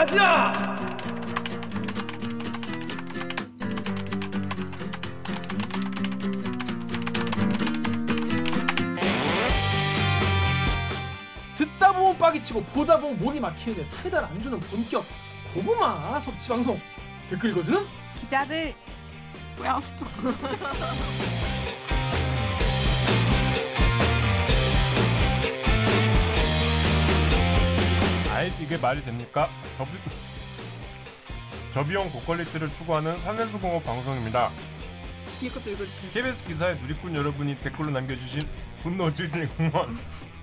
가자. 듣다 보면 빡이 치고 보다 보면 목이 막히는데 사이다를 안 주는 본격 고구마 섭취 방송 댓글 읽어주는 기자들 뭐야? 아이 이게 말이 됩니까? 저비... 저비용 고quality를 추구하는 가내수공업 방송입니다. 뒤에 것도 읽어주세요. KBS 기사에 누리꾼 여러분이 댓글로 남겨주신 분노 질책 응원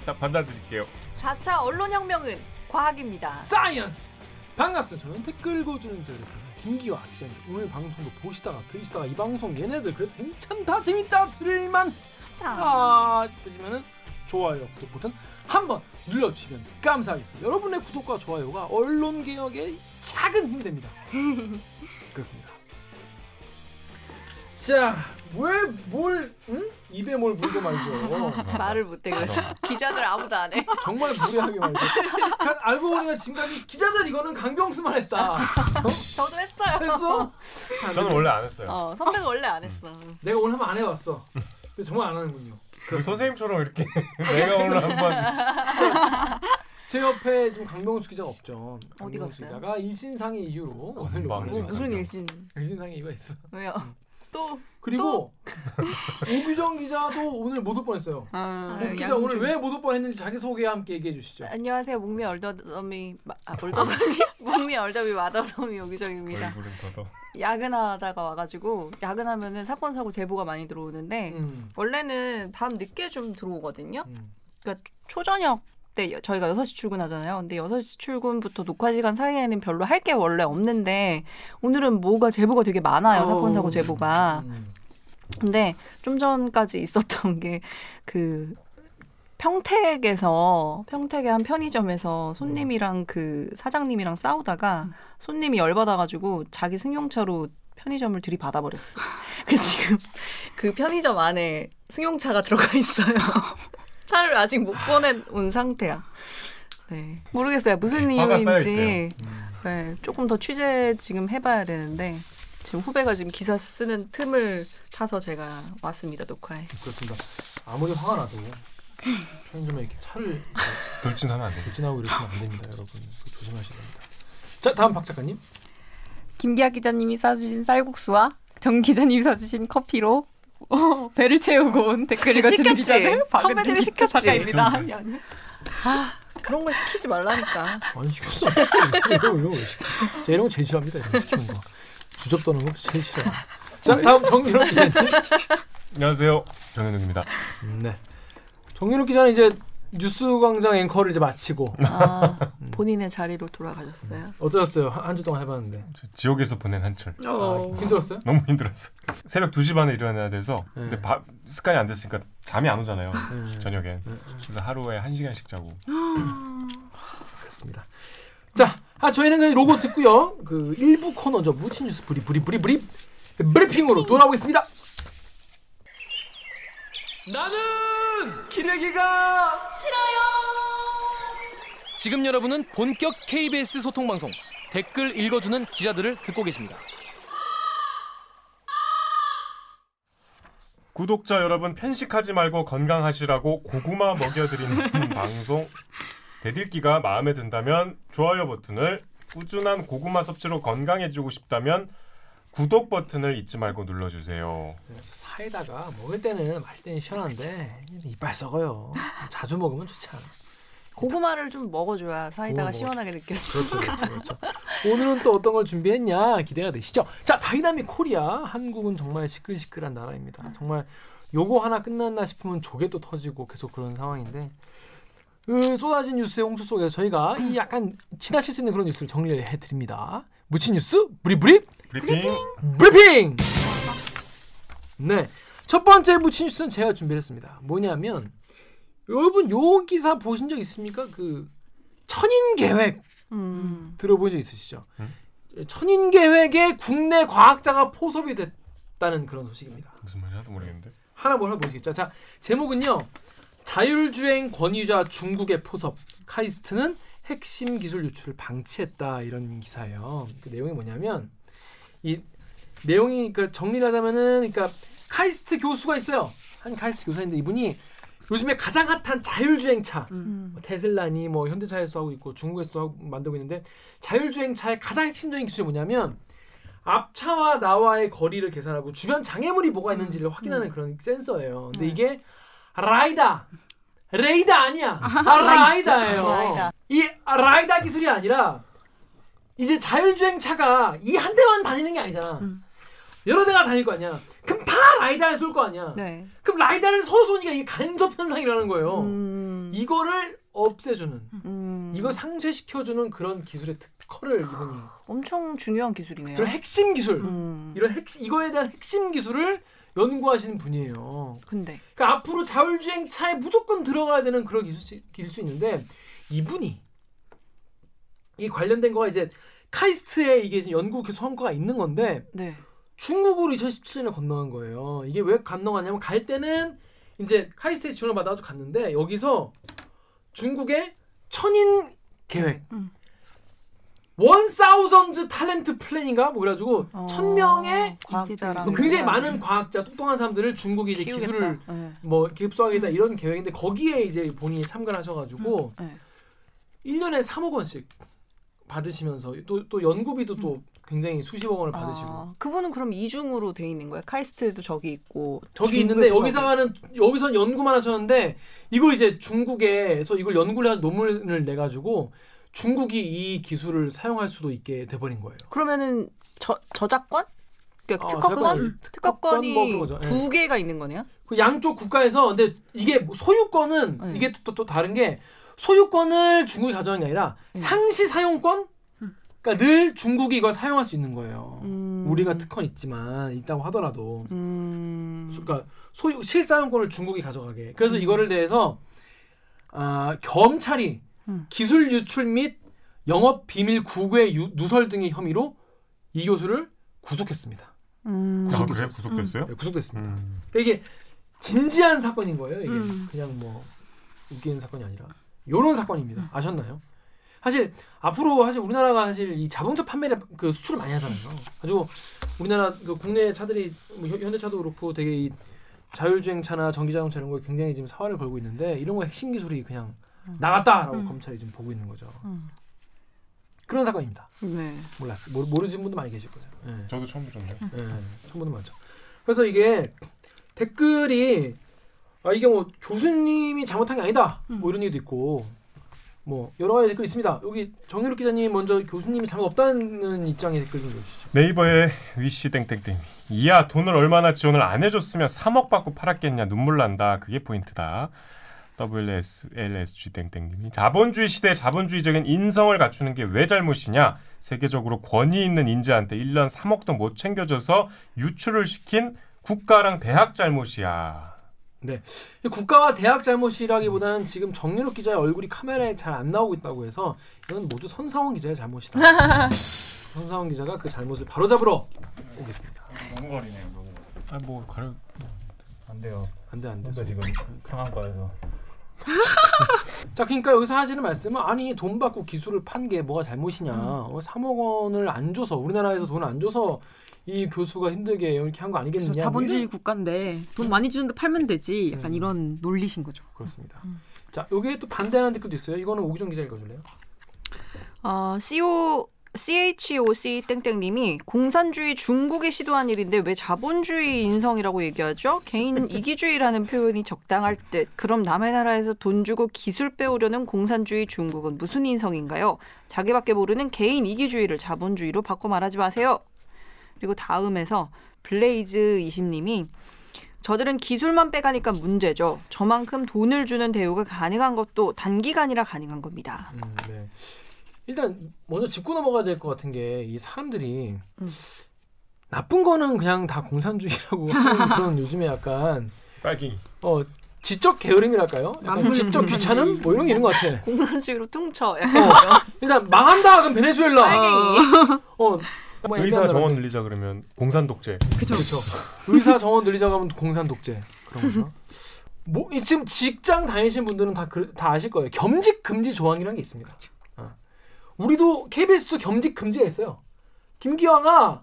다 받아드릴게요. 4차 언론혁명은 과학입니다. science 반갑습니다 저는 댓글 읽어주는 저 김기화 기자입니다 오늘 방송도 보시다가 들으시다가 이 방송 얘네들 그래도 괜찮다 재밌다 들을만 아 싶으시면은 좋아요 구독 버튼 한번 눌러주시면 감사하겠습니다 여러분의 구독과 좋아요가 언론 개혁에 작은 힘이 됩니다 그렇습니다 자 왜뭘 응? 입에 뭘 물고 말죠 말을 못해 그래서 기자들 아무도 안 해. 정말 무례하게 말이죠 가- 알고 보니까 지금까지 기자들 이거는 강병수만 했다 어? 저도 했어요. 했어? 자, 저는 내가- 원래 안 했어요. 어, 선배는 원래 안 했어. 내가 오늘 한번 안 해봤어 근데 정말 안 하는군요 그 선생님처럼 이렇게 내가 오늘 한번 제 옆에 지금 강병수 기자가 없죠 어디 강병수 갔어요? 기자가 일신상의 이유로 오늘. 무슨 일신? 일신상의 이유가 있어 왜요? 또 그리고 오규정 기자도 오늘 못 올 뻔했어요 아, 오 기자 오늘 왜 못 올 뻔했는지 자기 소개 함께 얘기해 주시죠 안녕하세요. 목미 얼더미 마- 아, 얼더미 목미 얼더미 마더더미 더더. 야근하다가 와가지고 야근하면은 사건 사고 제보가 많이 들어오는데 음, 원래는 밤 늦게 좀 들어오거든요. 음. 그러니까 초저녁 때 여- 저희가 6시 출근하잖아요. 근데 6시 출근부터 녹화 시간 사이에는 별로 할 게 원래 없는데 오늘은 뭐가 제보가 되게 많아요. 사건 사고 어. 제보가. 음. 근데 좀 전까지 있었던 게그 평택에서 평택의 한 편의점에서 손님이랑 그 사장님이랑 싸우다가 손님이 열받아가지고 자기 승용차로 편의점을 들이받아 버렸어. 그 지금 그 편의점 안에 승용차가 들어가 있어요. 차를 아직 못 보내온 상태야. 네 모르겠어요 무슨 쌓여 이유인지. 있대요. 네, 조금 더 취재 지금 해봐야 되는데 지금 후배가 지금 기사 쓰는 틈을 타서 제가 왔습니다 녹화에. 그렇습니다 아무리 화가 나도 편의점에 이렇게 차를 돌진하면 안 돼. 돌진하고 이러시면 안 됩니다 여러분 조심하셔야 됩니다 자 다음 박 작가님 김기아 기자님이 싸주신 쌀국수와 정 기자님이 사주신 커피로 어, 배를 채우고 온 댓글 읽어주는 시켰지? 기자들 선배들이 시켰지? 작가입니다. 아니 아니. 아 그런 걸 시키지 말라니까. 안 시켰어 이런 거 이런 거 시켜 자 이런 거 제일 싫어합니다 이런 거 시키는 거 주접 떠는 거 제일 싫어요 자 다음 정윤호 기자님 안녕하세요. 정현욱입니다. 음, 네 정윤호 기자는 이제 뉴스광장 앵커를 이제 마치고 아, 본인의 자리로 돌아가셨어요. 어떠셨어요 한 주 동안 해봤는데 저 지옥에서 보낸 한철. 어. 아, 힘들었어요? 너무 힘들었어. 새벽 2시 반에 일어나야 돼서 네. 근데 밥 습관이 안 됐으니까 잠이 안 오잖아요. 네. 저녁엔. 네, 네. 그래서 하루에 1시간씩 자고. 그렇습니다. 자, 아, 저희는 그 로고 듣고요. 그 일부 코너죠. 무친 뉴스 브리 브리 브리 브리 브리핑으로 돌아오겠습니다. 나는 기레기가 싫어요. 지금 여러분은 본격 KBS 소통 방송 댓글 읽어주는 기자들을 듣고 계십니다. 구독자 여러분 편식하지 말고 건강하시라고 고구마 먹여드리는 방송 대들기가 마음에 든다면 좋아요 버튼을 꾸준한 고구마 섭취로 건강해지고 싶다면 구독 버튼을 잊지 말고 눌러주세요. 사이다가 먹을 때는 마실 때는 시원한데 이빨 썩어요. 자주 먹으면 좋지 않아. 고구마를 좀 먹어줘야 사이다가 시원하게 느껴지죠. 그렇죠, 그렇죠, 그렇죠. 오늘은 또 어떤 걸 준비했냐 기대가 되시죠? 자, dynamic Korea. 한국은 정말 시끌시끌한 나라입니다. 정말 요거 하나 끝났나 싶으면 저게 또 터지고 계속 그런 상황인데 그 쏟아진 뉴스의 홍수 속에서 저희가 이 약간 지나칠 수 있는 그런 뉴스를 정리를 해드립니다. 무친 뉴스 브리브리 브리핑 브리핑. 네, 첫 번째 무친 뉴스는 제가 준비했습니다. 뭐냐면 여러분 요 기사 보신 적 있습니까? 그 천인 계획 음. 들어본 적 있으시죠? 음? 천인 계획에 국내 과학자가 포섭이 됐다는 그런 소식입니다. 무슨 말인지 하나도 모르겠는데. 하나 뭐 하나 보시겠죠? 자 제목은요. 자율주행 권위자 중국의 포섭 카이스트는 핵심 기술 유출을 방치했다 이런 기사예요. 그 내용이 뭐냐면 이 내용이 그 정리를 하자면은 그러니까 카이스트 교수가 있어요. 한 카이스트 교사인데 이분이 요즘에 가장 핫한 자율주행차 음. 뭐 테슬라니 뭐 현대차에서 하고 있고 중국에서도 하고 만들고 있는데 자율주행차의 가장 핵심적인 기술이 뭐냐면 앞차와 나와의 거리를 계산하고 주변 장애물이 뭐가 있는지를 확인하는 그런 센서예요. 근데 네. 이게 라이다 레이다 아니야. 아, 라이다예요. 라이다. 이 라이다 기술이 아니라 이제 자율주행 차가 이 한 대만 다니는 게 아니잖아. 음. 여러 대가 다닐 거 아니야. 그럼 다 라이다를 쏠 거 아니야. 네. 그럼 라이다를 서로 쏘니까 이게 간섭 현상이라는 거예요. 음. 이거를 없애주는 음. 이걸 상쇄시켜주는 그런 기술의 특허를 이분이 엄청 중요한 기술이네요. 그런 핵심 기술 음. 이런 핵 이거에 대한 핵심 기술을 연구하시는 분이에요. 근데 그러니까 앞으로 자율주행차에 무조건 들어가야 되는 그런 기술 기술 수 있는데 이분이 이 관련된 거가 이제 카이스트에 이게 지금 연구 성과가 있는 건데 네. 중국으로 2017년에 건너간 거예요. 이게 왜 건너갔냐면 갈 때는 이제 카이스트에 지원을 받아가지고 갔는데 여기서 중국의 천인 계획, 음. One Thousand Talents Plan인가 뭐 그래가지고 어, 천 명의 과학자랑 굉장히 사람을 많은 과학자, 똑똑한 사람들을 중국이 이제 키우겠다. 기술을 네. 뭐 깁스하겠다 이런 계획인데 거기에 이제 본인이 참가를 하셔가지고 네. 1년에 3억 원씩 받으시면서 또 또 연구비도 또 굉장히 수십억 원을 받으시고 아, 그분은 그럼 이중으로 돼 있는 거예요. 카이스트도 저기 있고 저기 있는데 여기서는 여기선 연구만 하셨는데 이걸 이제 중국에서 이걸 연구를 해서 논문을 내 가지고 중국이 이 기술을 사용할 수도 있게 돼버린 거예요. 그러면은 저 저작권? 그러니까 어, 특허권? 저작권이- 특허권이 뭐. 예. 두 개가 있는 거네요. 그 양쪽 국가에서 근데 이게 뭐 소유권은 네. 이게 또, 또 다른 게 소유권을 중국이 가져가는 게 아니라 네. 상시 사용권? 그러니까 늘 중국이 이걸 사용할 수 있는 거예요. 음. 우리가 특허는 있지만 있다고 하더라도 음. 그러니까 소유 실사용권을 중국이 가져가게. 그래서 음. 이거를 대해서 아, 겸찰이 음. 기술 유출 및 영업 비밀 구개 유- 누설 등의 혐의로 이 교수를 구속했습니다. 음. 아, 그래 구속됐어요. 구속됐어요? 네, 구속됐습니다. 음. 그러니까 이게 진지한 사건인 거예요. 이게 음. 그냥 뭐 웃기는 사건이 아니라 요런 사건입니다. 아셨나요? 사실 앞으로 사실 우리나라가 사실 이 자동차 판매를 그 수출을 많이 하잖아요. 가지고 우리나라 그 국내 차들이 뭐 현- 현대차도 그렇고 되게 이 자율주행차나 전기자동차 이런 거 굉장히 지금 사활을 걸고 있는데 이런 거 핵심 기술이 그냥 나갔다라고 음. 검찰이 지금 보고 있는 거죠. 음. 그런 사건입니다. 네. 몰랐어. 모르, 모르시는 분도 많이 계실 거예요. 예. 저도 처음 들었네요. 예, 처음 보는 많죠. 그래서 이게 댓글이 아 이게 뭐 교수님이 잘못한 게 아니다. 뭐 이런 얘기도 있고 뭐 여러 가지 댓글 있습니다. 여기 정유럽 기자님 먼저 교수님이 잘못 없다는 입장의 댓글 좀 주시죠. 네이버에 위시 땡땡땡 이야 돈을 얼마나 지원을 안 해줬으면 3억 받고 팔았겠냐 눈물 난다 그게 포인트다 WSLSG 땡땡님이 자본주의 시대에 자본주의적인 인성을 갖추는 게 왜 잘못이냐 세계적으로 권위 있는 인재한테 1년 3억도 못 챙겨줘서 유출을 시킨 국가랑 대학 잘못이야 이 국가와 대학 잘못이라기보다는 지금 정유럽 기자의 얼굴이 카메라에 잘 안 나오고 있다고 해서 이건 모두 손상원 기자의 잘못이다. 손상원 기자가 그 잘못을 바로잡으러 오겠습니다. 너무 거리네요. 너무. 아뭐 가려 안 돼요. 안돼 안돼. 지금 상한가에서. 자, 그러니까 여기서 하시는 말씀은 아니 돈 받고 기술을 판 게 뭐가 잘못이냐? 어, 3억 원을 안 줘서 우리나라에서 돈을 안 줘서 이 교수가 힘들게 이렇게 한 거 아니겠느냐? 자본주의 국가인데 돈 많이 주는데 팔면 되지. 약간 음. 이런 논리신 거죠. 그렇습니다. 자, 여기에 또 반대하는 댓글도 있어요. 이거는 오기정 기자 읽어줄래요? 어, CO CHOC 땡땡님이 공산주의 중국이 시도한 일인데 왜 자본주의 인성이라고 얘기하죠? 개인 이기주의라는 표현이 적당할 듯. 그럼 남의 나라에서 돈 주고 기술 빼오려는 공산주의 중국은 무슨 인성인가요? 자기밖에 모르는 개인 이기주의를 자본주의로 바꿔 말하지 마세요. 그리고 다음에서 블레이즈 20님이 저들은 기술만 빼가니까 문제죠. 저만큼 돈을 주는 대우가 가능한 것도 단기간이라 가능한 겁니다. 음, 네. 일단 먼저 짚고 넘어가야 될 것 같은 게 이 사람들이 음. 나쁜 거는 그냥 다 공산주의라고 하는 그런 요즘에 약간 빨갱이 어 지적 게으름이랄까요? 약간 맞물린 지적 귀찮음 뭐 이런 게 있는 것 같아. 공산주의로 퉁쳐. 어, 일단 망한다 그럼 베네수엘라. 빨갱이. 어, 뭐 의사 정원 늘리자 그러면 공산 독재 그죠. 그렇죠. 의사 정원 늘리자고 하면 공산 독재 그런 거죠. 뭐이 지금 직장 다니시는 분들은 다 그, 다 아실 거예요. 겸직 금지 조항이라는 게 있습니다. 어, 우리도 KBS도 겸직 금지가 있어요. 김기화가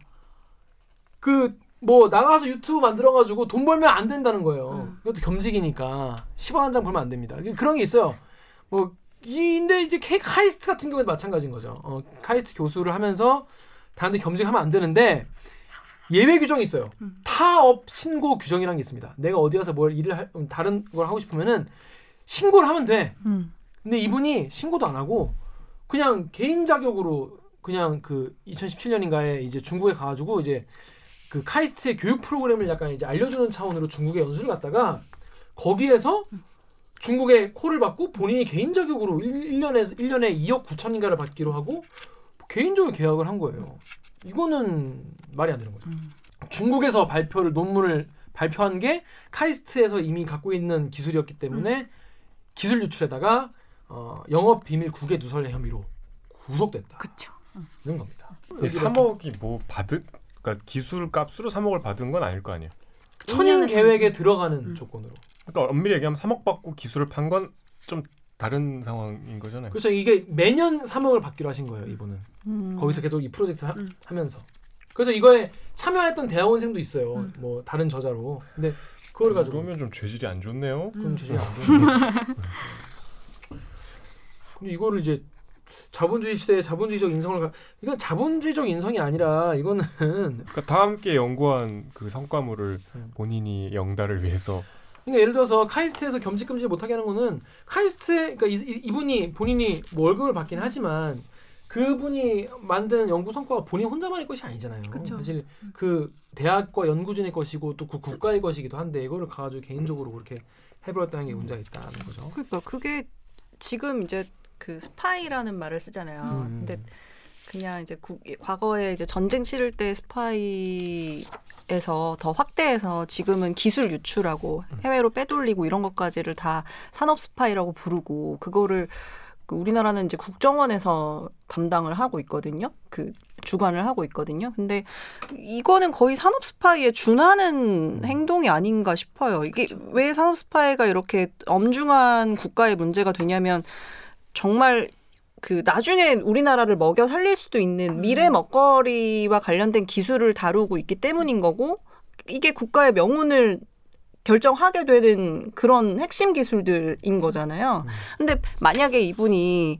그 뭐 나가서 유튜브 만들어가지고 돈 벌면 안 된다는 거예요. 음. 이것도 겸직이니까 10원 한 장 벌면 안 됩니다. 그런 게 있어요. 뭐 이- 근데 이제 K 카이스트 같은 경우에도 마찬가지인 거죠. 어, 카이스트 교수를 하면서 다른데 겸직하면 안 되는데 예외 규정이 있어요. 음. 타업 신고 규정이라는 게 있습니다. 내가 어디 가서 뭘 일을 할, 음, 다른 걸 하고 싶으면은 신고를 하면 돼. 음. 근데 이분이 신고도 안 하고 그냥 개인 자격으로 그냥 그 2017년인가에 이제 중국에 가가지고 이제 그 카이스트의 교육 프로그램을 약간 이제 알려주는 차원으로 중국에 연수를 갔다가 거기에서 중국에 콜을 받고 본인이 개인 자격으로 1, 년에 1년에 2억 9천인가를 받기로 하고 개인적으로 계약을 한 거예요. 이거는 말이 안 되는 거죠. 음. 중국에서 발표를 논문을 발표한 게 카이스트에서 이미 갖고 있는 기술이었기 때문에 기술 유출에다가 어, 영업 비밀 국외 누설 혐의로 구속됐다. 그쵸. 이런 겁니다. 이 3억이 뭐 받은 그러니까 기술 값으로 3억을 받은 건 아닐 거 아니에요. 천인 1년에 계획에 들어가는 음. 조건으로. 그러니까 엄밀히 얘기하면 3억 받고 기술을 판 건 좀 다른 상황인 거잖아요. 그렇죠. 이게 매년 3억을 받기로 하신 거예요. 이분은 음. 거기서 계속 이 프로젝트를 하, 음. 하면서. 그래서 이거에 참여했던 대학원생도 있어요. 음. 뭐 다른 저자로. 근데 그걸 가지고 그러면 좀 죄질이 안 좋네요. 그럼 음. 주제가 안 좋은데. 근데 이거를 이제 자본주의 시대에 자본주의적 인성을 가... 이건 자본주의적 인성이 아니라 이거는 그러니까 다 함께 연구한 그 성과물을 음. 본인이 영달을 위해서 그러니까 예를 들어서 카이스트에서 겸직 금지 못하게 하는 거는 카이스트 그러니까 이, 분이 본인이 뭐 월급을 받긴 하지만 그분이 만든 연구 성과가 본인 혼자만의 것이 아니잖아요. 그쵸. 사실 그 대학과 연구진의 것이고 또 그 국가의 것이기도 한데 이거를 가지고 개인적으로 그렇게 해버렸다는 게 문제가 있다는 거죠. 그러니까 그게 지금 이제 그 스파이라는 말을 쓰잖아요. 음. 근데 그냥 이제 국, 과거에 이제 전쟁 치를 때 스파이에서 더 확대해서 지금은 기술 유출하고 해외로 빼돌리고 이런 것까지를 다 산업 스파이라고 부르고 그거를 그 우리나라는 이제 국정원에서 담당을 하고 있거든요. 그 주관을 하고 있거든요. 근데 이거는 거의 산업 스파이에 준하는 행동이 아닌가 싶어요. 이게 왜 산업 스파이가 이렇게 엄중한 국가의 문제가 되냐면 정말 그 나중에 우리나라를 먹여 살릴 수도 있는 미래 먹거리와 관련된 기술을 다루고 있기 때문인 거고 이게 국가의 명운을 결정하게 되는 그런 핵심 기술들인 거잖아요. 음. 근데 만약에 이분이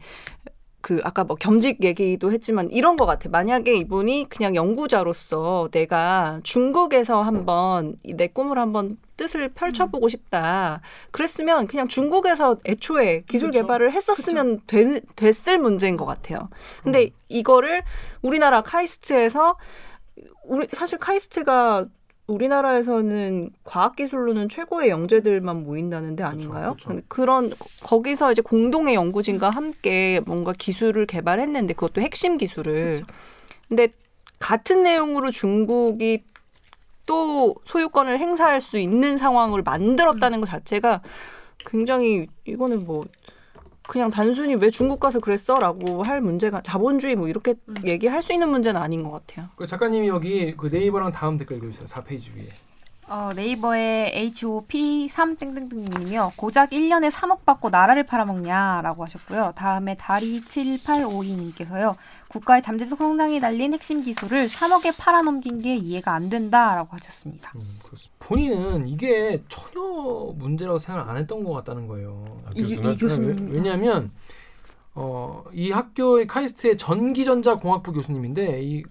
그 아까 뭐 겸직 얘기도 했지만 이런 것 같아. 만약에 이분이 그냥 연구자로서 내가 중국에서 한번 이내 꿈을 한번 뜻을 펼쳐보고 싶다. 그랬으면 그냥 중국에서 애초에 기술 그쵸. 개발을 했었으면 되, 됐을 문제인 것 같아요. 근데 이거를 우리나라 카이스트에서 우리 사실 카이스트가 우리나라에서는 과학기술로는 최고의 영재들만 모인다는 데 아닌가요? 그쵸. 근데 그런 거기서 이제 공동의 연구진과 함께 뭔가 기술을 개발했는데 그것도 핵심 기술을. 근데 같은 내용으로 중국이 또 소유권을 행사할 수 있는 상황을 만들었다는 것 자체가 굉장히 이거는 뭐 그냥 단순히 왜 중국 가서 그랬어라고 할 문제가 자본주의 뭐 이렇게 음. 얘기할 수 있는 문제는 아닌 것 같아요. 그 작가님이 여기 그 네이버랑 다음 댓글 읽어주세요. 4페이지 위에. 어, 네이버에 HOP 3 땡땡땡님이요. 고작 1년에 3억 받고 나라를 팔아먹냐라고 하셨고요. 다음에 다리 7852님께서요. 국가의 잠재적 성장이 달린 핵심 기술을 3억에 팔아넘긴 게 이해가 안 된다라고 하셨습니다. 음, 그렇습니다. 본인은 이게 전혀 문제라고 생각 안 했던 것 같다는 거예요. 아, 이- 이 교수님. 왜, 냐면 어, 이 학교의 카이스트의 전기전자공학부 교수님인데 이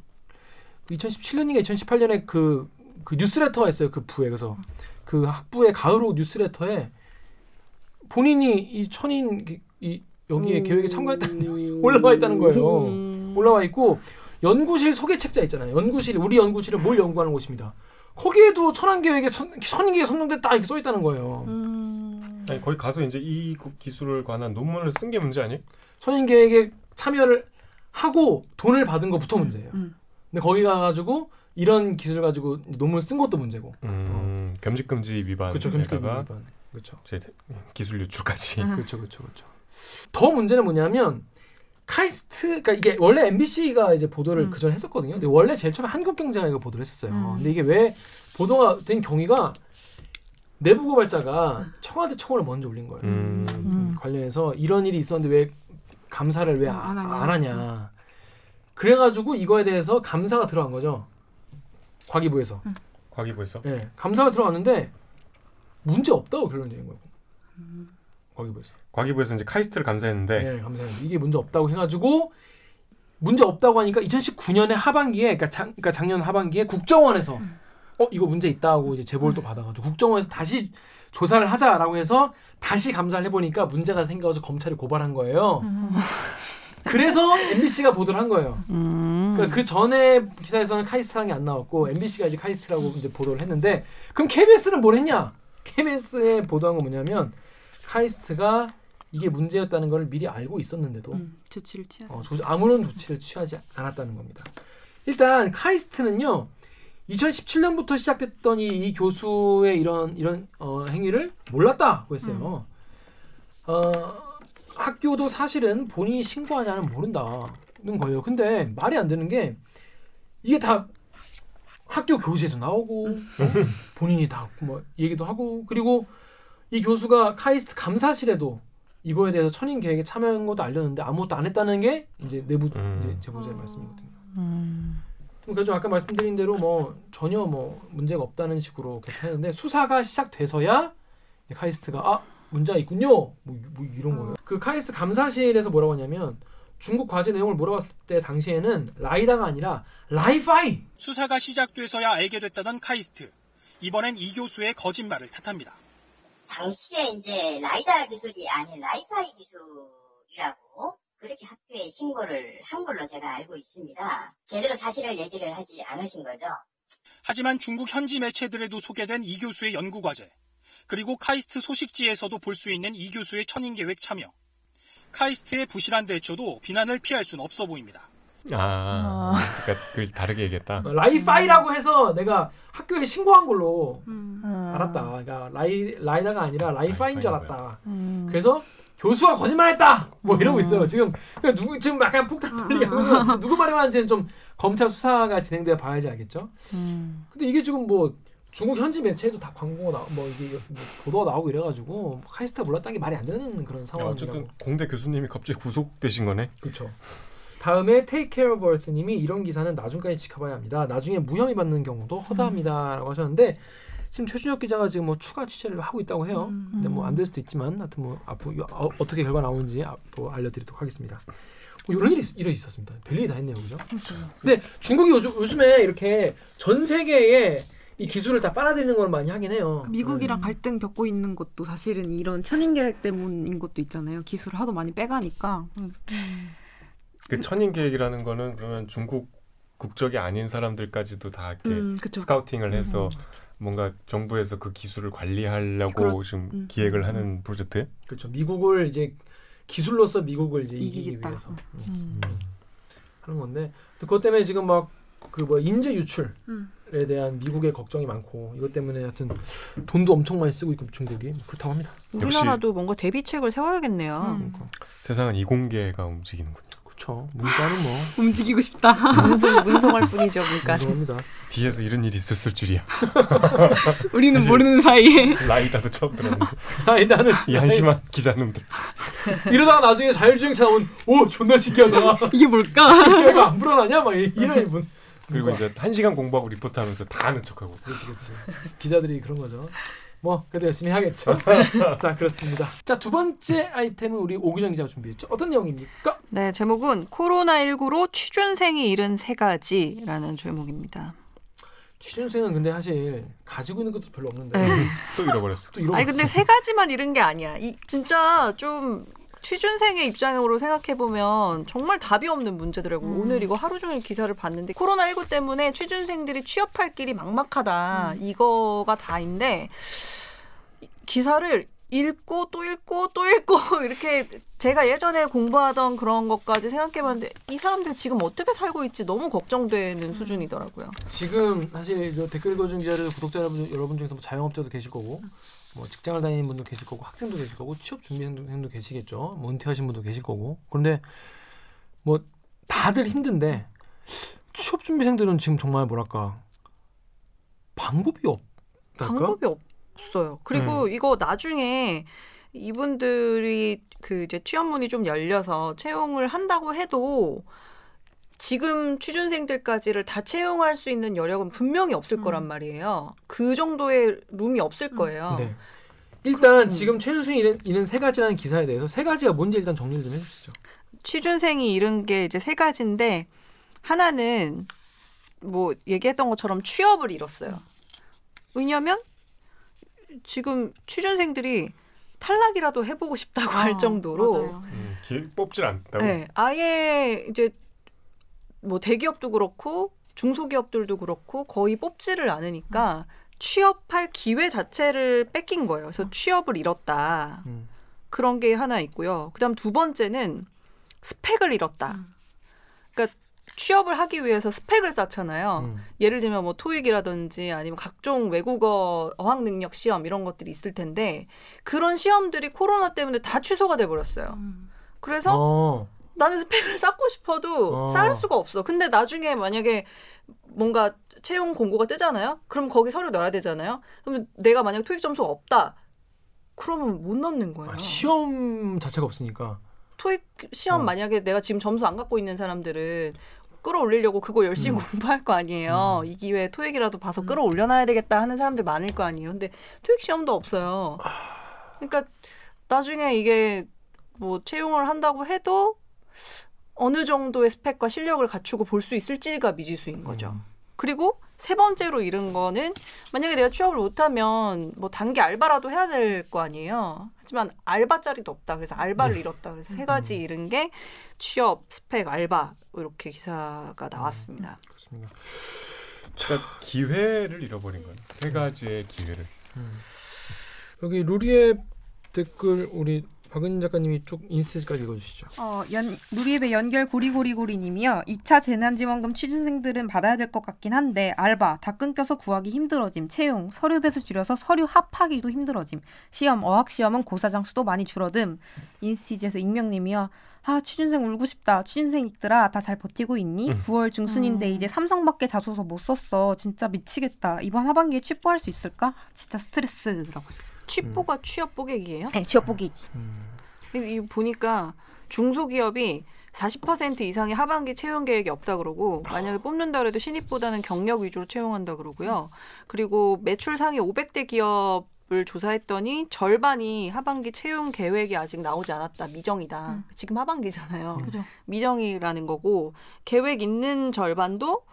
2017년인가 2018년에 그, 그 뉴스레터가 있어요. 그 부에 그래서 그 학부의 가을호 뉴스레터에 본인이 이 천인 기- 이 여기에 음. 계획에 참가했다는 내용이 올라와 있다는 거예요. 올라와 있고 연구실 소개 책자 있잖아요. 연구실 우리 연구실은 뭘 연구하는 곳입니다. 거기에도 천안 계획에 천, 천인계획 선정됐다 이렇게 써 있다는 거예요. 음. 아니 거기 가서 이제 이 기술을 관한 논문을 쓴 게 문제 아니에요? 천인 계획에 참여를 하고 돈을 받은 것부터 문제예요. 음. 근데 거기 가가지고 이런 기술 가지고 논문 쓴 것도 문제고. 음, 겸직금지 그렇죠. 위반에다가 그렇죠. 이제 기술 유출까지. 음. 그렇죠. 그렇죠. 그렇죠. 더 문제는 뭐냐면 카이스트 그러니까 이게 원래 MBC가 이제 보도를 음. 그전에 했었거든요. 근데 원래 제일 처음에 한국경제가 이거 보도를 했었어요. 음. 근데 이게 왜 보도가 된 경위가 내부 고발자가 청와대 청원을 먼저 올린 거예요. 음. 음. 관련해서 이런 일이 있었는데 왜 감사를 왜 음, 아- 하냐. 하냐. 그래가지고 이거에 대해서 감사가 들어간 거죠. 과기부에서. 과기부에서 예, 감사가 들어갔는데 문제 없다고 결론 내린 거예요. 과기부에서. 과기부에서 이제 카이스트를 감사했는데 네, 감사합니다. 이게 문제 없다고 해가지고 문제 없다고 하니까 2019년에 하반기에, 그러니까, 작, 그러니까 작년 하반기에 국정원에서 어 이거 문제 있다고 이제 제보를 또 받아가지고 국정원에서 다시 조사를 하자라고 해서 다시 감사를 해보니까 문제가 생겨서 검찰이 고발한 거예요. 그래서 MBC가 보도를 한 거예요. 음. 그러니까 그 전에 기사에서는 카이스트라는 게 안 나왔고 MBC가 이제 카이스트라고 이제 보도를 했는데 그럼 KBS는 뭘 했냐? KBS에 보도한 건 뭐냐면 카이스트가 이게 문제였다는 걸 미리 알고 있었는데도 음, 조치를 취하자. 어, 조- 아무런 조치를 취하지 않았다는 겁니다. 일단 카이스트는요. 2017년부터 시작됐던 이, 이 교수의 이런 이런 어, 행위를 몰랐다고 했어요. 어, 학교도 사실은 본인이 신고하지 않으면 모른다는 거예요. 근데 말이 안 되는 게 이게 다 학교 교재도 나오고 어? 본인이 다 뭐 얘기도 하고 그리고 이 교수가 카이스트 감사실에도 이거에 대해서 천인 계획에 참여한 것도 알렸는데 아무것도 안 했다는 게 이제 내부 음. 이제 제보자의 말씀이거든요. 음. 그래서 아까 말씀드린 대로 뭐 전혀 뭐 문제가 없다는 식으로 계속 했는데 수사가 시작돼서야 카이스트가 아 문제가 있군요 뭐, 뭐 이런 거예요. 그 카이스트 감사실에서 뭐라고 하냐면 중국 과제 내용을 물어봤을 때 당시에는 라이다가 아니라 Li-Fi 수사가 시작돼서야 알게 됐다던 카이스트. 이번엔 이 교수의 거짓말을 탓합니다. 당시에 이제 라이다 기술이 아닌 Li-Fi 기술이라고 그렇게 학교에 신고를 한 걸로 제가 알고 있습니다. 제대로 사실을 얘기를 하지 않으신 거죠. 하지만 중국 현지 매체들에도 소개된 이 교수의 연구 과제, 그리고 카이스트 소식지에서도 볼 수 있는 이 교수의 천인 계획 참여. 카이스트의 부실한 대처도 비난을 피할 수는 없어 보입니다. 아, 그러니까 그걸 다르게 얘기했다. Li-Fi라고 해서 내가 학교에 신고한 걸로 음. 알았다. 그러니까 라이 라이다가 아니라 Li-Fi인 줄 알았다. 음. 그래서 교수가 거짓말했다. 뭐 이러고 있어요. 지금 누구 지금 약간 폭탄 돌리기 하면서 누구 말이 맞는지는 좀 검찰 수사가 진행돼 봐야지 알겠죠. 음. 근데 이게 지금 뭐 중국 현지 매체에도 다 광고가 나, 뭐 이게 뭐 보도가 나오고 이래가지고 카이스트가 몰랐다는 게 말이 안 되는 그런 야, 상황이라고. 어쨌든 공대 교수님이 갑자기 구속되신 거네. 그렇죠. 다음에 Take Care of Earth님이 이런 기사는 나중까지 지켜봐야 합니다. 나중에 무혐의 받는 경우도 허다합니다라고 하셨는데 지금 최준혁 기자가 지금 뭐 추가 취재를 하고 있다고 해요. 음. 근데 뭐 안 될 수도 있지만 하여튼 뭐 앞으로 어, 어떻게 결과 나오는지 아, 또 알려드리도록 하겠습니다. 뭐 이런 일이 있- 일이 있었습니다. 별일이 다 했네요, 그죠? 근데 중국이 요즘 요즘에 이렇게 전 세계에 이 기술을 다 빨아들이는 걸 많이 하긴 해요. 미국이랑 갈등 겪고 있는 것도 사실은 이런 천인 계획 때문인 것도 있잖아요. 기술을 하도 많이 빼가니까. 음. 그 천인 계획이라는 거는 그러면 중국 국적이 아닌 사람들까지도 다 이렇게 음. 스카우팅을 해서 뭔가 정부에서 그 기술을 관리하려고 그렇- 지금 음. 기획을 하는 프로젝트. 그렇죠. 미국을 이제 기술로서 미국을 이제 이기기 이기겠다. 위해서 음. 음. 하는 건데 또 그것 때문에 지금 막 그 뭐 인재 유출 에 음. 대한 미국의 걱정이 많고 이것 때문에 하여튼 돈도 엄청 많이 쓰고 있고 중국이 뭐 그렇다고 합니다. 우리나라도 뭔가 대비책을 세워야겠네요. 음. 그러니까. 세상은 이공계가 움직이는군요. 그렇죠. 문과는 뭐 움직이고 싶다. 문송, 문송할 뿐이죠, 문과. 죄송합니다. 뒤에서 이런 일이 있었을 줄이야. 우리는 모르는 사이에. 라이다도 처음 들었는데 나는 이 한심한 기자놈들. 이러다가 나중에 자율주행차 나오면 오 존나 신기하다. 이게 뭘까? 야, 이거 안 불어나냐? 막 이- 이런 분. 그리고 이제 한 시간 공부하고 리포트하면서 다 아는 척하고. 그렇지 그렇지. 기자들이 그런 거죠. 뭐 그래도 열심히 하겠죠. 자 그렇습니다. 자 두 번째 아이템은 우리 오규정 기자가 준비했죠. 어떤 내용입니까? 네, 제목은 코로나19로 취준생이 잃은 세 가지라는 제목입니다. 취준생은 근데 사실 가지고 있는 것도 별로 없는데 네. 또 잃어버렸어. 또 이런 아니 거 근데. 세 가지만 잃은 게 아니야. 이 진짜 좀 취준생의 입장으로 생각해 보면 정말 답이 없는 문제더라고. 요 음. 오늘 이거 하루 종일 기사를 봤는데 코로나19 때문에 취준생들이 취업할 길이 막막하다. 이거가 다인데 기사를 읽고 또 읽고 또 읽고 이렇게 제가 예전에 공부하던 그런 것까지 생각해봤는데 이 사람들 지금 어떻게 살고 있지 너무 걱정되는 수준이더라고요. 지금 사실 저 댓글 읽어준 기자들 구독자 여러분, 여러분 중에서 뭐 자영업자도 계실 거고 뭐 직장을 다니는 분도 계실 거고 학생도 계실 거고 취업 준비생도 계시겠죠. 뭐 은퇴하신 분도 계실 거고 그런데 뭐 다들 힘든데 취업 준비생들은 지금 정말 뭐랄까 방법이 없달까? 방법이 없어요. 그리고 이거 나중에 이분들이 그 이제 취업문이 좀 열려서 채용을 한다고 해도 지금 취준생들까지를 다 채용할 수 있는 여력은 분명히 없을 음. 거란 말이에요. 그 정도의 룸이 없을 거예요. 네. 일단 음. 지금 최준생이 잃은, 잃은 세 가지라는 기사에 대해서 세 가지가 뭔지 일단 정리를 좀 해주시죠. 취준생이 잃은 게 이제 세 가지인데 하나는 뭐 얘기했던 것처럼 취업을 잃었어요. 왜냐하면 지금 취준생들이 탈락이라도 해보고 싶다고 할 아, 정도로 맞아요. 음, 기, 뽑질 않다고. 네, 아예 이제 뭐 대기업도 그렇고 중소기업들도 그렇고 거의 뽑지를 않으니까 취업할 기회 자체를 뺏긴 거예요. 그래서 취업을 잃었다. 음. 그런 게 하나 있고요. 그다음 두 번째는 스펙을 잃었다. 음. 그러니까 취업을 하기 위해서 스펙을 쌓잖아요. 음. 예를 들면 뭐 토익이라든지 아니면 각종 외국어 어학 능력 시험 이런 것들이 있을 텐데 그런 시험들이 코로나 때문에 다 취소가 돼 버렸어요. 음. 그래서 어. 나는 스펙을 쌓고 싶어도 어. 쌓을 수가 없어. 근데 나중에 만약에 뭔가 채용 공고가 뜨잖아요. 그럼 거기 서류 넣어야 되잖아요. 그러면 내가 만약 토익 점수가 없다. 그러면 못 넣는 거예요. 아, 시험 자체가 없으니까. 토익 시험 어. 만약에 내가 지금 점수 안 갖고 있는 사람들은 끌어올리려고 그거 열심히 음. 공부할 거 아니에요. 음. 이 기회에 토익이라도 봐서 음. 끌어올려놔야 되겠다 하는 사람들 많을 거 아니에요. 근데 토익 시험도 없어요. 그러니까 나중에 이게 뭐 채용을 한다고 해도 어느 정도의 스펙과 실력을 갖추고 볼 수 있을지가 미지수인 거죠. 음. 그리고 세 번째로 잃은 거는 만약에 내가 취업을 못하면 뭐 단기 알바라도 해야 될 거 아니에요. 하지만 알바 자리도 없다. 그래서 알바를 잃었다. 그래서 세 가지 잃은 게 취업, 스펙, 알바 이렇게 기사가 나왔습니다. 그렇습니다. 그러니까 기회를 잃어버린 거예요. 세 가지의 기회를. 음. 여기 루리웹 댓글 우리 박은 작가님이 쭉 인스티즈까지 읽어주시죠. 어, 연, 루리웹의 연결 고리고리고리님이요. 2차 재난지원금 취준생들은 받아야 될 것 같긴 한데 알바 다 끊겨서 구하기 힘들어짐. 채용 서류 배수 줄여서 서류 합하기도 힘들어짐. 시험 어학 시험은 고사장 수도 많이 줄어듦. 인스티즈에서 익명님이요. 아 취준생 울고 싶다. 취준생이들아 다 잘 버티고 있니? 음. 9월 중순인데 음. 이제 삼성밖에 자소서 못 썼어. 진짜 미치겠다. 이번 하반기에 취뽀할 수 있을까? 진짜 스트레스라고 하셨어요. 취뽀가 취업 뽀개기예요? 네, 취업 보기지. 음. 이, 이 보니까 중소기업이 40% 이상의 하반기 채용 계획이 없다 그러고 만약에 뽑는다 그래도 신입보다는 경력 위주로 채용한다 그러고요. 그리고 매출 상위 500대 기업 을 조사했더니 절반이 하반기 채용 계획이 아직 나오지 않았다. 미정이다. 음. 지금 하반기잖아요. 그죠. 미정이라는 거고 계획 있는 절반도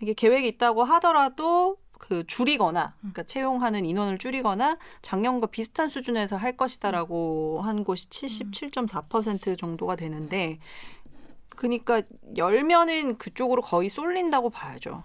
이게 계획이 있다고 하더라도 그 줄이거나 그러니까 채용하는 인원을 줄이거나 작년과 비슷한 수준에서 할 것이다라고 한 곳이 77.4% 정도가 되는데 그러니까 열면은 그쪽으로 거의 쏠린다고 봐야죠.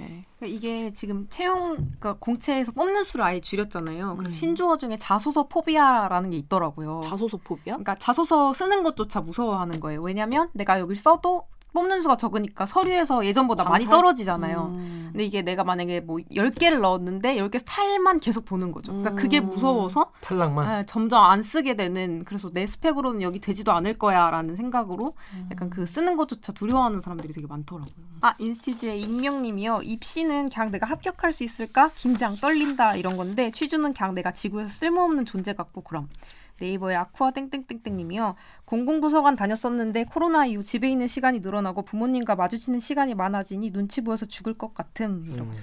네. 그러니까 이게 지금 채용 그러니까 공채에서 뽑는 수를 아예 줄였잖아요. 그래서 음. 신조어 중에 자소서 포비아라는 게 있더라고요. 자소서 포비야? 그러니까 자소서 쓰는 것조차 무서워하는 거예요. 왜냐면 내가 여기 써도 뽑는 수가 적으니까 서류에서 예전보다 많이? 떨어지잖아요. 음. 근데 이게 내가 만약에 뭐 10개를 넣었는데 10개 탈만 계속 보는 거죠. 그러니까 그게 음. 무서워서 탈락만. 예, 점점 안 쓰게 되는 그래서 내 스펙으로는 여기 되지도 않을 거야라는 생각으로 약간 그 쓰는 것조차 두려워하는 사람들이 되게 많더라고요. 아 인스티즈의 익명님이요. 입시는 그냥 내가 합격할 수 있을까? 긴장 떨린다 이런 건데 취준은 그냥 내가 지구에서 쓸모없는 존재 같고 그럼. 네이버의 아쿠아 땡땡땡땡님이요. 공공도서관 다녔었는데 코로나 이후 집에 있는 시간이 늘어나고 부모님과 마주치는 시간이 많아지니 눈치 보여서 죽을 것 같음. 이라고. 음.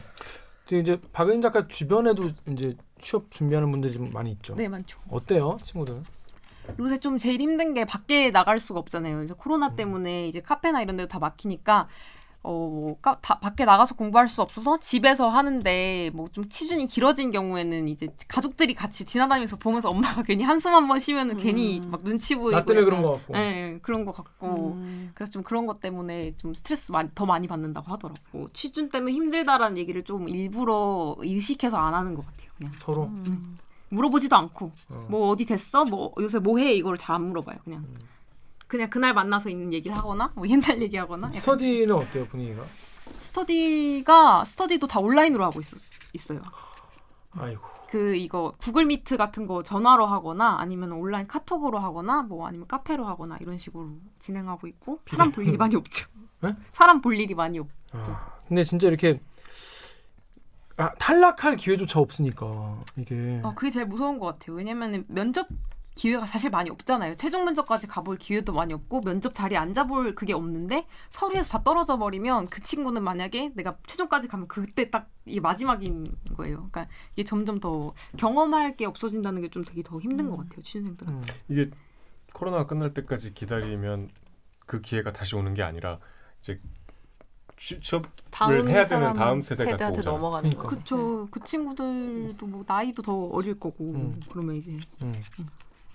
지금 이제 박은 작가 주변에도 이제 취업 준비하는 분들이 좀 많이 있죠. 네 많죠. 어때요, 친구들? 요새 좀 제일 힘든 게 밖에 나갈 수가 없잖아요. 이제 코로나 때문에 이제 카페나 이런 데도 다 막히니까 어, 뭐, 까- 다, 밖에 나가서 공부할 수 없어서 집에서 하는데 뭐좀 치준이 길어진 경우에는 이제 가족들이 같이 지나다니면서 보면서 엄마가 괜히 한숨 한 번 쉬면 은 음. 괜히 막 눈치 보이고 나 때문에 그런 거 같고. 네, 그런 거 같고 음. 그래서 좀 그런 것 때문에 좀 스트레스 많이, 더 많이 받는다고 하더라고. 취준 때문에 힘들다라는 얘기를 좀 일부러 의식해서 안 하는 것 같아요. 그냥 서로. 음. 물어보지도 않고 어. 뭐 어디 됐어? 뭐 요새 뭐 해? 이거를 잘 안 물어봐요. 그냥 음. 그냥 그날 만나서 있는 얘기를 하거나 뭐 옛날 얘기하거나. 스터디는 어때요, 분위기가? 스터디가 스터디도 다 온라인으로 하고 있, 있어요. 아이고. 그 이거 구글 미트 같은 거 전화로 하거나 아니면 온라인 카톡으로 하거나 뭐 아니면 카페로 하거나 이런 식으로 진행하고 있고 사람 볼 일이 많이 없죠. 네? 사람 볼 일이 많이 없. 아, 근데 진짜 이렇게 아, 탈락할 기회조차 없으니까 이게 어, 그게 제일 무서운 것 같아요. 왜냐면 면접 기회가 사실 많이 없잖아요. 최종 면접까지 가볼 기회도 많이 없고 면접 자리에 앉아볼 그게 없는데 서류에서 다 떨어져 버리면 그 친구는 만약에 내가 최종까지 가면 그때 딱 이게 마지막인 거예요. 그러니까 이게 점점 더 경험할 게 없어진다는 게 좀 되게 더 힘든 것 같아요. 취준생들은. 음. 이게 코로나 가 끝날 때까지 기다리면 그 기회가 다시 오는 게 아니라 이제 취- 취업을 다음 해야 되는 다음 세대가 또. 넘어가는 그러니까. 거. 그쵸. 그 친구들도 뭐 나이도 더 어릴 거고 음. 그러면 이제 음.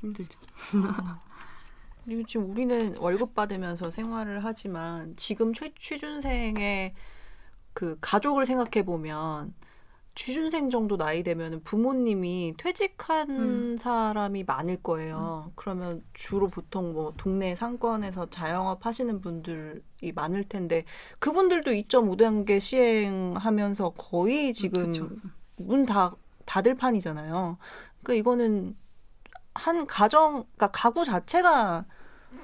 힘들죠. 그리고 지금 우리는 월급 받으면서 생활을 하지만 지금 취, 취준생의 그 가족을 생각해 보면 취준생 정도 나이 되면 부모님이 퇴직한 음. 사람이 많을 거예요. 그러면 주로 보통 뭐 동네 상권에서 자영업 하시는 분들이 많을 텐데 그분들도 2.5단계 시행하면서 거의 지금 그쵸. 문다 닫을 판이잖아요. 그러니까 이거는 한 가정, 그러니까 가구 자체가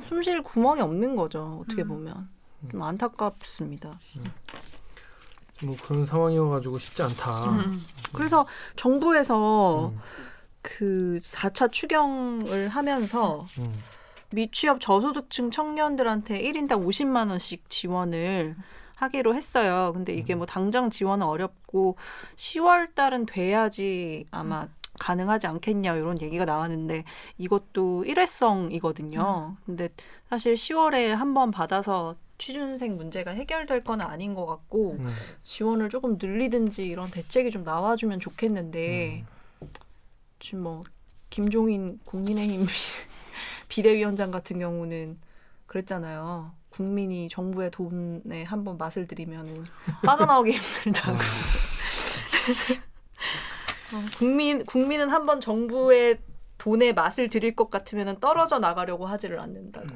숨쉴 구멍이 없는 거죠. 어떻게 음. 보면 좀 안타깝습니다. 뭐 그런 상황이어가지고 쉽지 않다. 음. 그래서 정부에서 음. 그 4차 추경을 하면서 음. 미취업 저소득층 청년들한테 1인당 50만 원씩 지원을 하기로 했어요. 근데 이게 뭐 당장 지원은 어렵고 10월 달은 돼야지 아마 가능하지 않겠냐 이런 얘기가 나왔는데 이것도 일회성이거든요. 근데 사실 10월에 한 번 받아서 취준생 문제가 해결될 건 아닌 것 같고 음. 지원을 조금 늘리든지 이런 대책이 좀 나와주면 좋겠는데 지금 뭐 김종인 국민의힘 비대위원장 같은 경우는 그랬잖아요. 국민이 정부의 돈에 한번 맛을 들이면 빠져나오기 힘들다고. 어, 국민 국민은 한번 정부의 돈에 맛을 들일 것 같으면 떨어져 나가려고 하지를 않는다고.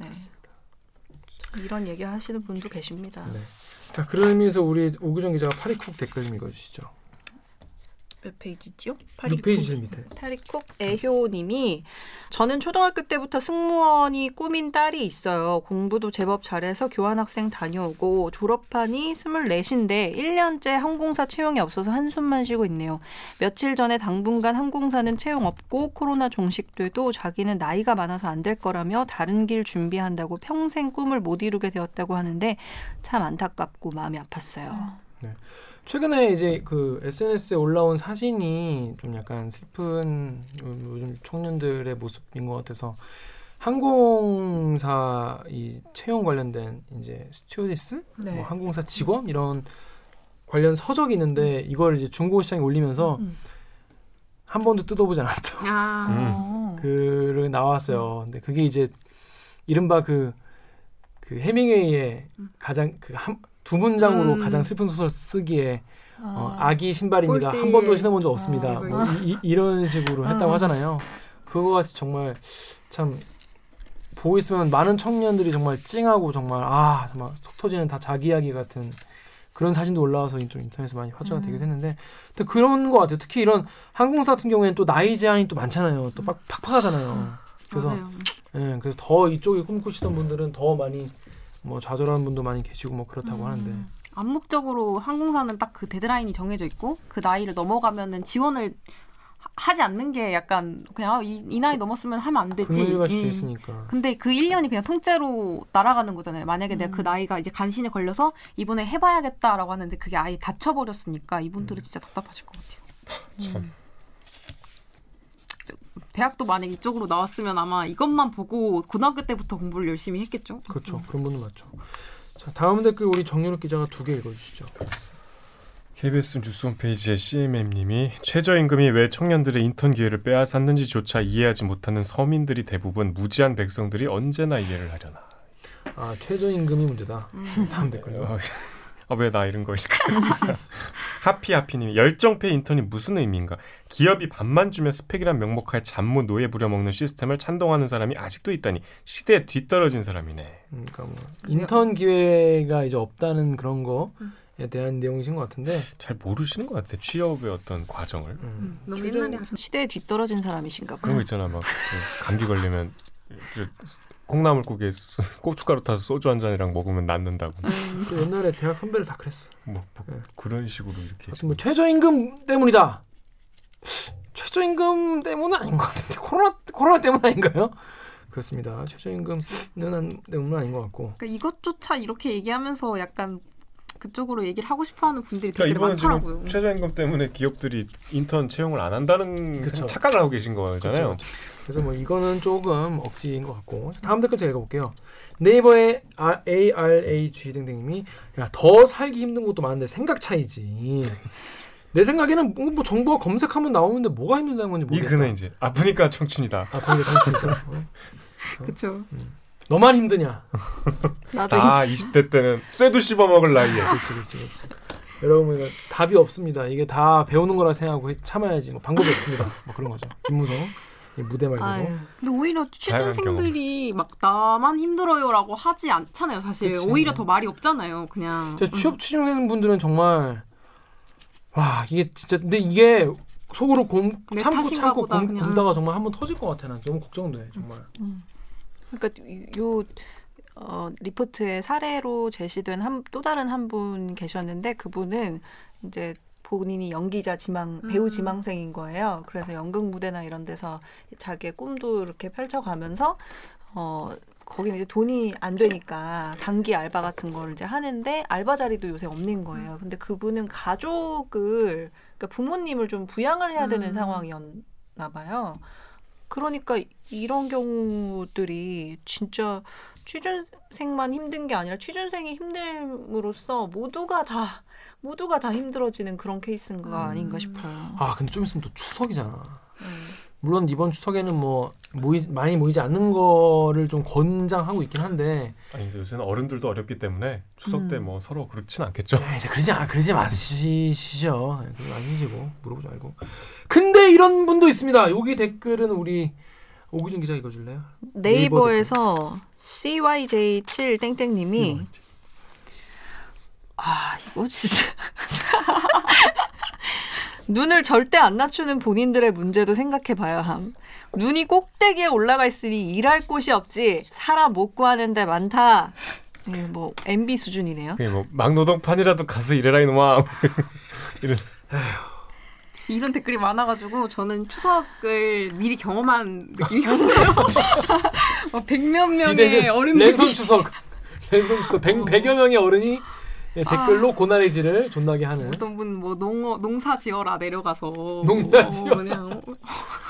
네. 이런 얘기 하시는 분도 계십니다. 네. 자 그런 의미에서 우리 오규정 기자가 파리쿡 댓글 좀 읽어주시죠. 몇 페이지지요? 6 페이지 제일 밑에. 82쿡 에효님이 저는 초등학교 때부터 승무원이 꿈인 딸이 있어요. 공부도 제법 잘해서 교환학생 다녀오고 졸업하니 24인데 1년째 항공사 채용이 없어서 한숨만 쉬고 있네요. 며칠 전에 당분간 항공사는 채용 없고 코로나 종식돼도 자기는 나이가 많아서 안 될 거라며 다른 길 준비한다고 평생 꿈을 못 이루게 되었다고 하는데 참 안타깝고 마음이 아팠어요. 최근에 이제 그 SNS에 올라온 사진이 좀 약간 슬픈 요즘 청년들의 모습인 것 같아서 항공사 이 채용 관련된 이제 스튜어디스, 네. 뭐 항공사 직원 이런 관련 서적이 있는데 이걸 이제 중고 시장에 올리면서 음. 한 번도 뜯어보지 않았다. 아. 어. 그 나왔어요. 근데 그게 이제 이른바 그, 그 해밍웨이의 가장 그 한 두 문장으로 음. 가장 슬픈 소설 쓰기에 어, 아. 아기 신발입니다. 한 번도 신어본 적 없습니다. 아, 뭐 이, 이, 런 식으로 했다고 아. 하잖아요. 그거 같이 정말 참 보고 있으면 많은 청년들이 정말 찡하고 정말 아 정말 속 터지는 다 자기 이야기 같은 그런 사진도 올라와서 좀 인터넷에서 많이 화제가 음. 되긴 했는데 또 그런 것 같아요. 특히 이런 항공사 같은 경우에는 또 나이 제한이 또 많잖아요. 또 빡, 팍팍하잖아요. 그래서 맞아요. 예, 그래서 더 이쪽에 꿈꾸시던 분들은 더 많이 뭐 좌절하는 분도 많이 계시고 뭐 그렇다고 하는데 암묵적으로 항공사는 딱 그 데드라인이 정해져 있고 그 나이를 넘어가면은 지원을 하- 하지 않는 게 약간 그냥 아, 이, 이 나이 넘었으면 하면 안 되지. 금일같이 돼 음. 있으니까. 근데 그 1년이 그냥 통째로 날아가는 거잖아요. 만약에 내가 그 음. 나이가 이제 간신히 걸려서 이번에 해봐야겠다라고 하는데 그게 아예 다쳐버렸으니까 이분들은 진짜 답답하실 것 같아요. 참. 대학도 만약 이쪽으로 나왔으면 아마 이것만 보고 고등학교 때부터 공부를 열심히 했겠죠. 그렇죠. 그런 분은 맞죠. 자 다음 댓글 우리 정유럽 기자가 두 개 읽어주시죠. KBS 뉴스 홈페이지에 CMM님이 최저임금이 왜 청년들의 인턴 기회를 빼앗았는지조차 이해하지 못하는 서민들이 대부분 무지한 백성들이 언제나 이해를 하려나. 아 최저임금이 문제다. 다음 댓글. 어, 아, 왜 나 이런 거 읽어? 하피하피님이 열정페 인턴이 무슨 의미인가? 기업이 밥만 주면 스펙이란 명목하에 잡무 노예 부려먹는 시스템을 찬동하는 사람이 아직도 있다니 시대에 뒤떨어진 사람이네. 음, 그러니까 뭐 인턴 기회가 이제 없다는 그런 거 에 대한 내용이신 것 같은데. 잘 모르시는 것 같아 취업의 어떤 과정을. 음, 너무 최저- 옛날에 시대에 뒤떨어진 사람이신가 그런 봐요. 거 있잖아 막그 감기 걸리면 그 콩나물국에 소- 고춧가루 타서 소주 한 잔이랑 먹으면 낫는다고. 또 옛날에 대학 선배를 다 그랬어. 뭐, 뭐 네. 그런 식으로 이렇게. 뭐 최저임금 때문이다. 최저임금 때문은 아닌 것 같은데 코로나 코로나 때문 아닌가요? 그렇습니다. 최저임금은 안, 때문은 아닌 것 같고. 그러니까 이것조차 이렇게 얘기하면서 약간 그쪽으로 얘기를 하고 싶어하는 분들이 되게 그러니까 이번에 많더라고요. 지금 최저임금 때문에 기업들이 인턴 채용을 안 한다는 그쵸. 생- 착각을 하고 계신 거잖아요. 그쵸, 그래서 뭐 이거는 조금 억지인 것 같고 다음 댓글 제가 읽어볼게요. 네이버의 아, ARAG 등등님이 야 더 살기 힘든 것도 많은데 생각 차이지. 내 생각에는 뭐, 뭐 정보가 검색하면 나오는데 뭐가 힘들다는 건지 이 모르겠다. 근은 이제 아프니까 청춘이다. 아 그게 정치니까. 어? 그렇죠. 너만 힘드냐? 나도 아 20대 때는 쇠도 씹어 먹을 나이에. 그렇지, 그렇지, 그렇지. 여러분 이거 답이 없습니다. 이게 다 배우는 거라 생각하고 해- 참아야지. 뭐 방법이 없습니다. 뭐 그런 거죠. 김무성 이 무대 말고. 근데 오히려 취준생들이 막 나만 힘들어요라고 하지 않잖아요. 사실 그치. 오히려 더 말이 없잖아요. 그냥 저 취업 취준생 분들은 정말 와 이게 진짜 근데 이게 속으로 곰내 참고 참고 곰. 곰다가 정말 한번 터질 것 같아 난 너무 걱정돼 정말 그러니까 요 어, 리포트의 사례로 제시된 한, 또 다른 한 분 계셨는데 그분은 이제 본인이 연기자 지망 배우 음. 지망생인 거예요. 그래서 연극 무대나 이런 데서 자기의 꿈도 이렇게 펼쳐가면서 어 거기는 이제 돈이 안 되니까 단기 알바 같은 걸 이제 하는데 알바 자리도 요새 없는 거예요. 근데 그분은 가족을 그러니까 부모님을 좀 부양을 해야 되는 음. 상황이었나 봐요. 그러니까 이런 경우들이 진짜 취준생만 힘든 게 아니라 취준생이 힘듦으로써 모두가 다 모두가 다 힘들어지는 그런 케이스인가 음. 아닌가 싶어요. 아 근데 좀 있으면 또 추석이잖아 음. 물론 이번 추석에는 뭐 모이 많이 모이지 않는 거를 좀 권장하고 있긴 한데. 아니 이제 요새는 어른들도 어렵기 때문에 추석 때 음. 뭐 서로 그렇진 않겠죠. 야, 이제 그러지 아 그러지 마시죠. 그거 아니시고 물어보지 말고. 근데 이런 분도 있습니다. 여기 댓글은 우리 오구준 기자 읽어줄래요? 네이버에서 CYJ7 땡땡님이 아 이거 진짜 눈을 절대 안 낮추는 본인들의 문제도 생각해 봐야 함. 눈이 꼭대기에 올라가 있으니 일할 곳이 없지 사람 못 구하는 데 많다. 예, 뭐 MB 수준이네요. 그게 뭐 막노동판이라도 가서 일해라 이놈아. 이런 이런 댓글이 많아가지고 저는 추석을 미리 경험한 느낌이었어요. 막 백몇 명의 어른들이 랜선 추석 랜선 추석 100, 100여 명의 어른이 예, 댓글로 고나리지를 존나게 하는 어떤 분 뭐 농어 농사 지어라 내려가서 농사 뭐 지어라. 그냥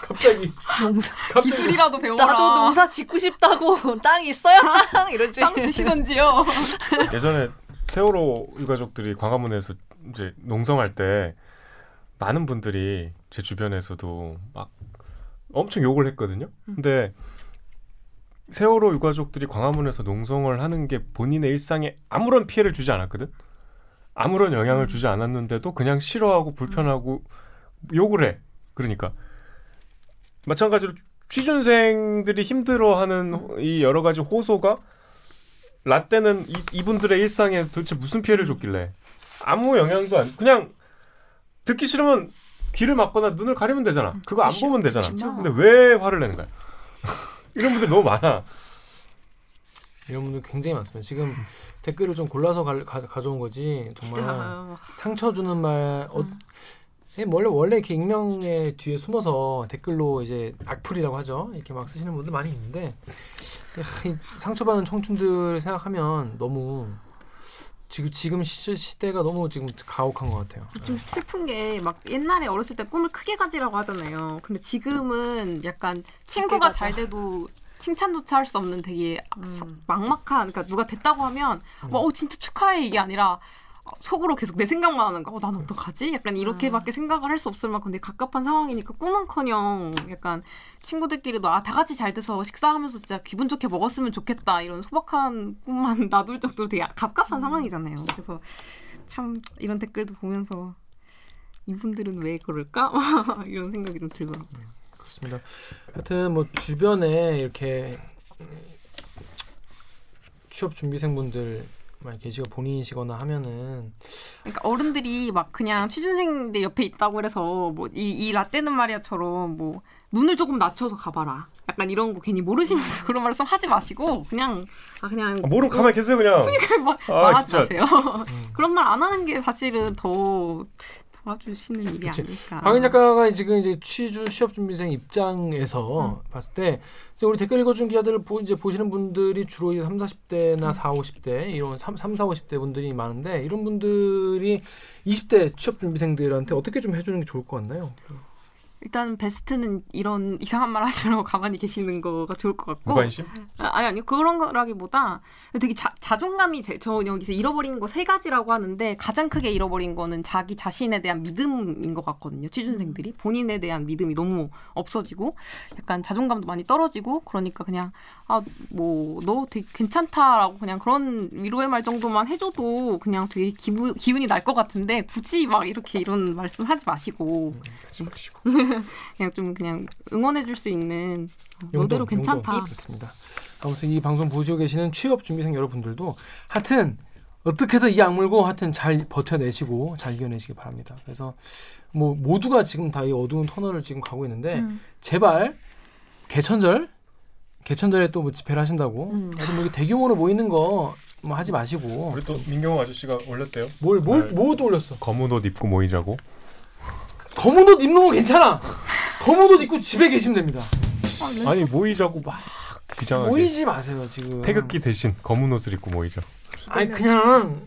갑자기 농사 갑자기 기술이라도 배워라. 나도 농사 짓고 싶다고 땅 있어요 땅 이러지. 땅 주시던지요. 예전에 세월호 유가족들이 광화문에서 이제 농성할 때 많은 분들이 제 주변에서도 막 엄청 욕을 했거든요. 근데 세월호 유가족들이 광화문에서 농성을 하는 게 본인의 일상에 아무런 피해를 주지 않았거든. 아무런 영향을 주지 않았는데도 그냥 싫어하고 불편하고 욕을 해. 그러니까. 마찬가지로 취준생들이 힘들어하는 이 여러 가지 호소가 라떼는 이, 이분들의 일상에 도대체 무슨 피해를 줬길래. 아무 영향도 안 그냥 듣기 싫으면 귀를 막거나 눈을 가리면 되잖아. 그거 안 보면 되잖아. 근데 왜 화를 내는 거야 이런 분들 너무 많아 이런 분들 굉장히 많습니다. 지금 댓글을 좀 골라서 가, 가, 가져온 거지 정말 상처 주는 말 어, 음. 예, 원래 원래 이렇게 익명의 뒤에 숨어서 댓글로 이제 악플이라고 하죠. 이렇게 막 쓰시는 분들 많이 있는데 상처받는 청춘들 생각하면 너무 지금 지금 시, 시대가 너무 지금 가혹한 것 같아요. 좀 슬픈 게 막 옛날에 어렸을 때 꿈을 크게 가지라고 하잖아요. 근데 지금은 약간 친구가. 잘 돼도 칭찬조차 할 수 없는 되게 음. 막막한 그러니까 누가 됐다고 하면 뭐, 어 진짜 축하해 이게 아니라 어, 속으로 계속 내 생각만 하는 거. 어, 난 어떡하지? 약간 이렇게밖에 생각을 할 수 없을 만큼 되게 갑갑한 상황이니까 꿈은커녕 약간 친구들끼리도 아 다 같이 잘 돼서 식사하면서 진짜 기분 좋게 먹었으면 좋겠다 이런 소박한 꿈만 놔둘 정도로 되게 갑갑한 상황이잖아요. 그래서 참 이런 댓글도 보면서 이분들은 왜 그럴까? 이런 생각이 좀 들더라고요. 그렇습니다. 하여튼 뭐 주변에 이렇게 취업 준비생분들 많이 계시고 본인이시거나 하면은 그러니까 어른들이 막 그냥 취준생들 옆에 있다고 그래서 뭐 이 이 라떼는 말이야처럼 뭐 눈을 조금 낮춰서 가봐라. 약간 이런 거 괜히 모르시면서 그런 말씀 하지 마시고 그냥 아 그냥 아, 모르면 가만히 계세요 그냥 막 아, 말하지 진짜. 마세요. 음. 그런 말 안 하는 게 사실은 더 도와주시는 일이 그치. 아닐까. 박인 작가가 지금 이제 취주 취업 준비생 입장에서 봤을 때 우리 댓글 읽어준 기자들을 보, 이제 보시는 분들이 주로 이제 3, 40대나 4, 50대 이런 3, 3 4, 50대 분들이 많은데 이런 분들이 20대 취업 준비생들한테 어떻게 좀 해주는 게 좋을 것 같나요? 일단 베스트는 이런 이상한 말 하지 말고 가만히 계시는 거가 좋을 것 같고. 무관심? 아, 아니 아니요 그런 거라기보다 되게 자, 자존감이 제, 저 여기서 잃어버린 거 세 가지라고 하는데 가장 크게 잃어버린 거는 자기 자신에 대한 믿음인 것 같거든요 취준생들이 본인에 대한 믿음이 너무 없어지고 약간 자존감도 많이 떨어지고 그러니까 그냥 아 뭐 너 되게 괜찮다라고 그냥 그런 위로의 말 정도만 해줘도 그냥 되게 기분 기운이 날 것 같은데 굳이 막 이렇게 이런 말씀 하지 마시고 하지 마시고. 그냥 좀 그냥 응원해줄 수 있는 어, 용돈, 너대로 괜찮다. 그렇습니다. 아무튼 이 방송 보시고 계시는 취업 준비생 여러분들도 하여튼 어떻게든 이 악물고 하여튼 잘 버텨내시고 잘 이겨내시기 바랍니다. 그래서 뭐 모두가 지금 다 이 어두운 터널을 지금 가고 있는데 음. 제발 개천절 개천절에 또 뭐 집회를 하신다고 음. 뭐 대규모로 모이는 거 뭐 하지 마시고 우리 또 민경호 아저씨가 올렸대요. 뭘뭘 네. 뭐또 올렸어 검은 옷 입고 모이자고. 검은 옷 입는 거 괜찮아 검은 옷 입고 집에 계시면 됩니다 아니 모이자고 막 비장하게. 모이지 마세요 지금 태극기 대신 검은 옷을 입고 모이자. 아니 그냥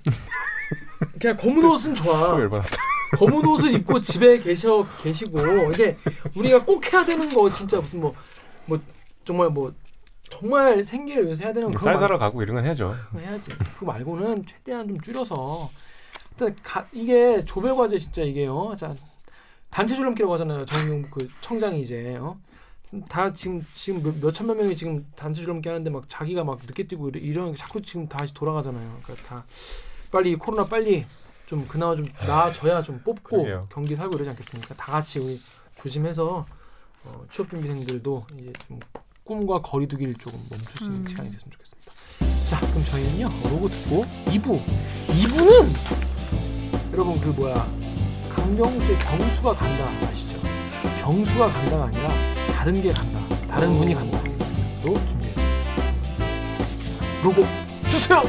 그냥 검은 옷은 좋아 또 열받았다. 검은 옷을 입고 집에 계셔 계시고 이게 우리가 꼭 해야 되는 거 진짜 무슨 뭐뭐 정말 뭐 정말 생계를 위해서 해야 되는 거 쌀 사러 가고 이런 건 해야죠. 해야지. 그거 말고는 최대한 좀 줄여서 일단 가, 이게 조별 과제 진짜 이게요. 자 단체 줄넘기라고 하잖아요. 정용 그 청장이 이제 어? 다 지금 지금 몇, 몇 천만 명이 지금 단체 줄넘기 하는데 막 자기가 막 늦게 뛰고 이런 게 자꾸 지금 다시 돌아가잖아요. 그러니까 다 빨리 이 코로나 빨리 좀 그나마 좀 나아져야 좀 뽑고 그러게요. 경기 살고 이러지 않겠습니까? 다 같이 우리 조심해서 어, 취업 준비생들도 이제 좀 꿈과 거리두기를 조금 멈출 수 있는 음. 시간이 됐으면 좋겠습니다. 자, 그럼 저희는요 로고 듣고 2부 2부는 여러분 그 뭐야 강병수의 병수가 간다 아시죠? 병수가 간다가 아니라 다른 게 간다 다른 분이 간다 로 준비했습니다. 로고 주세요.